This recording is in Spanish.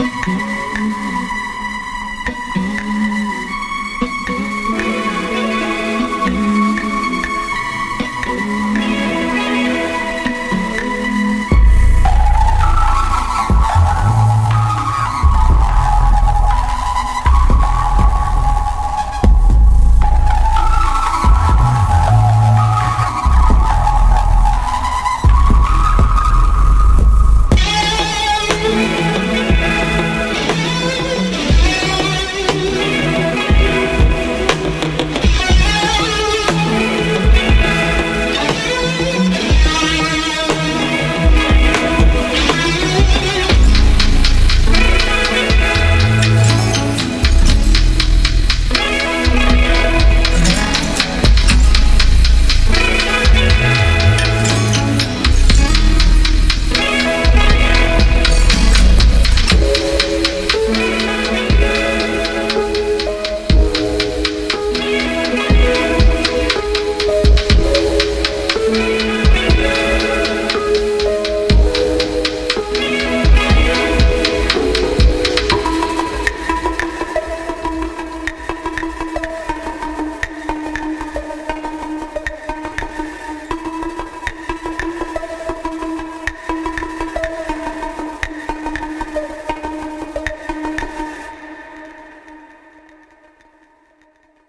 Gracias.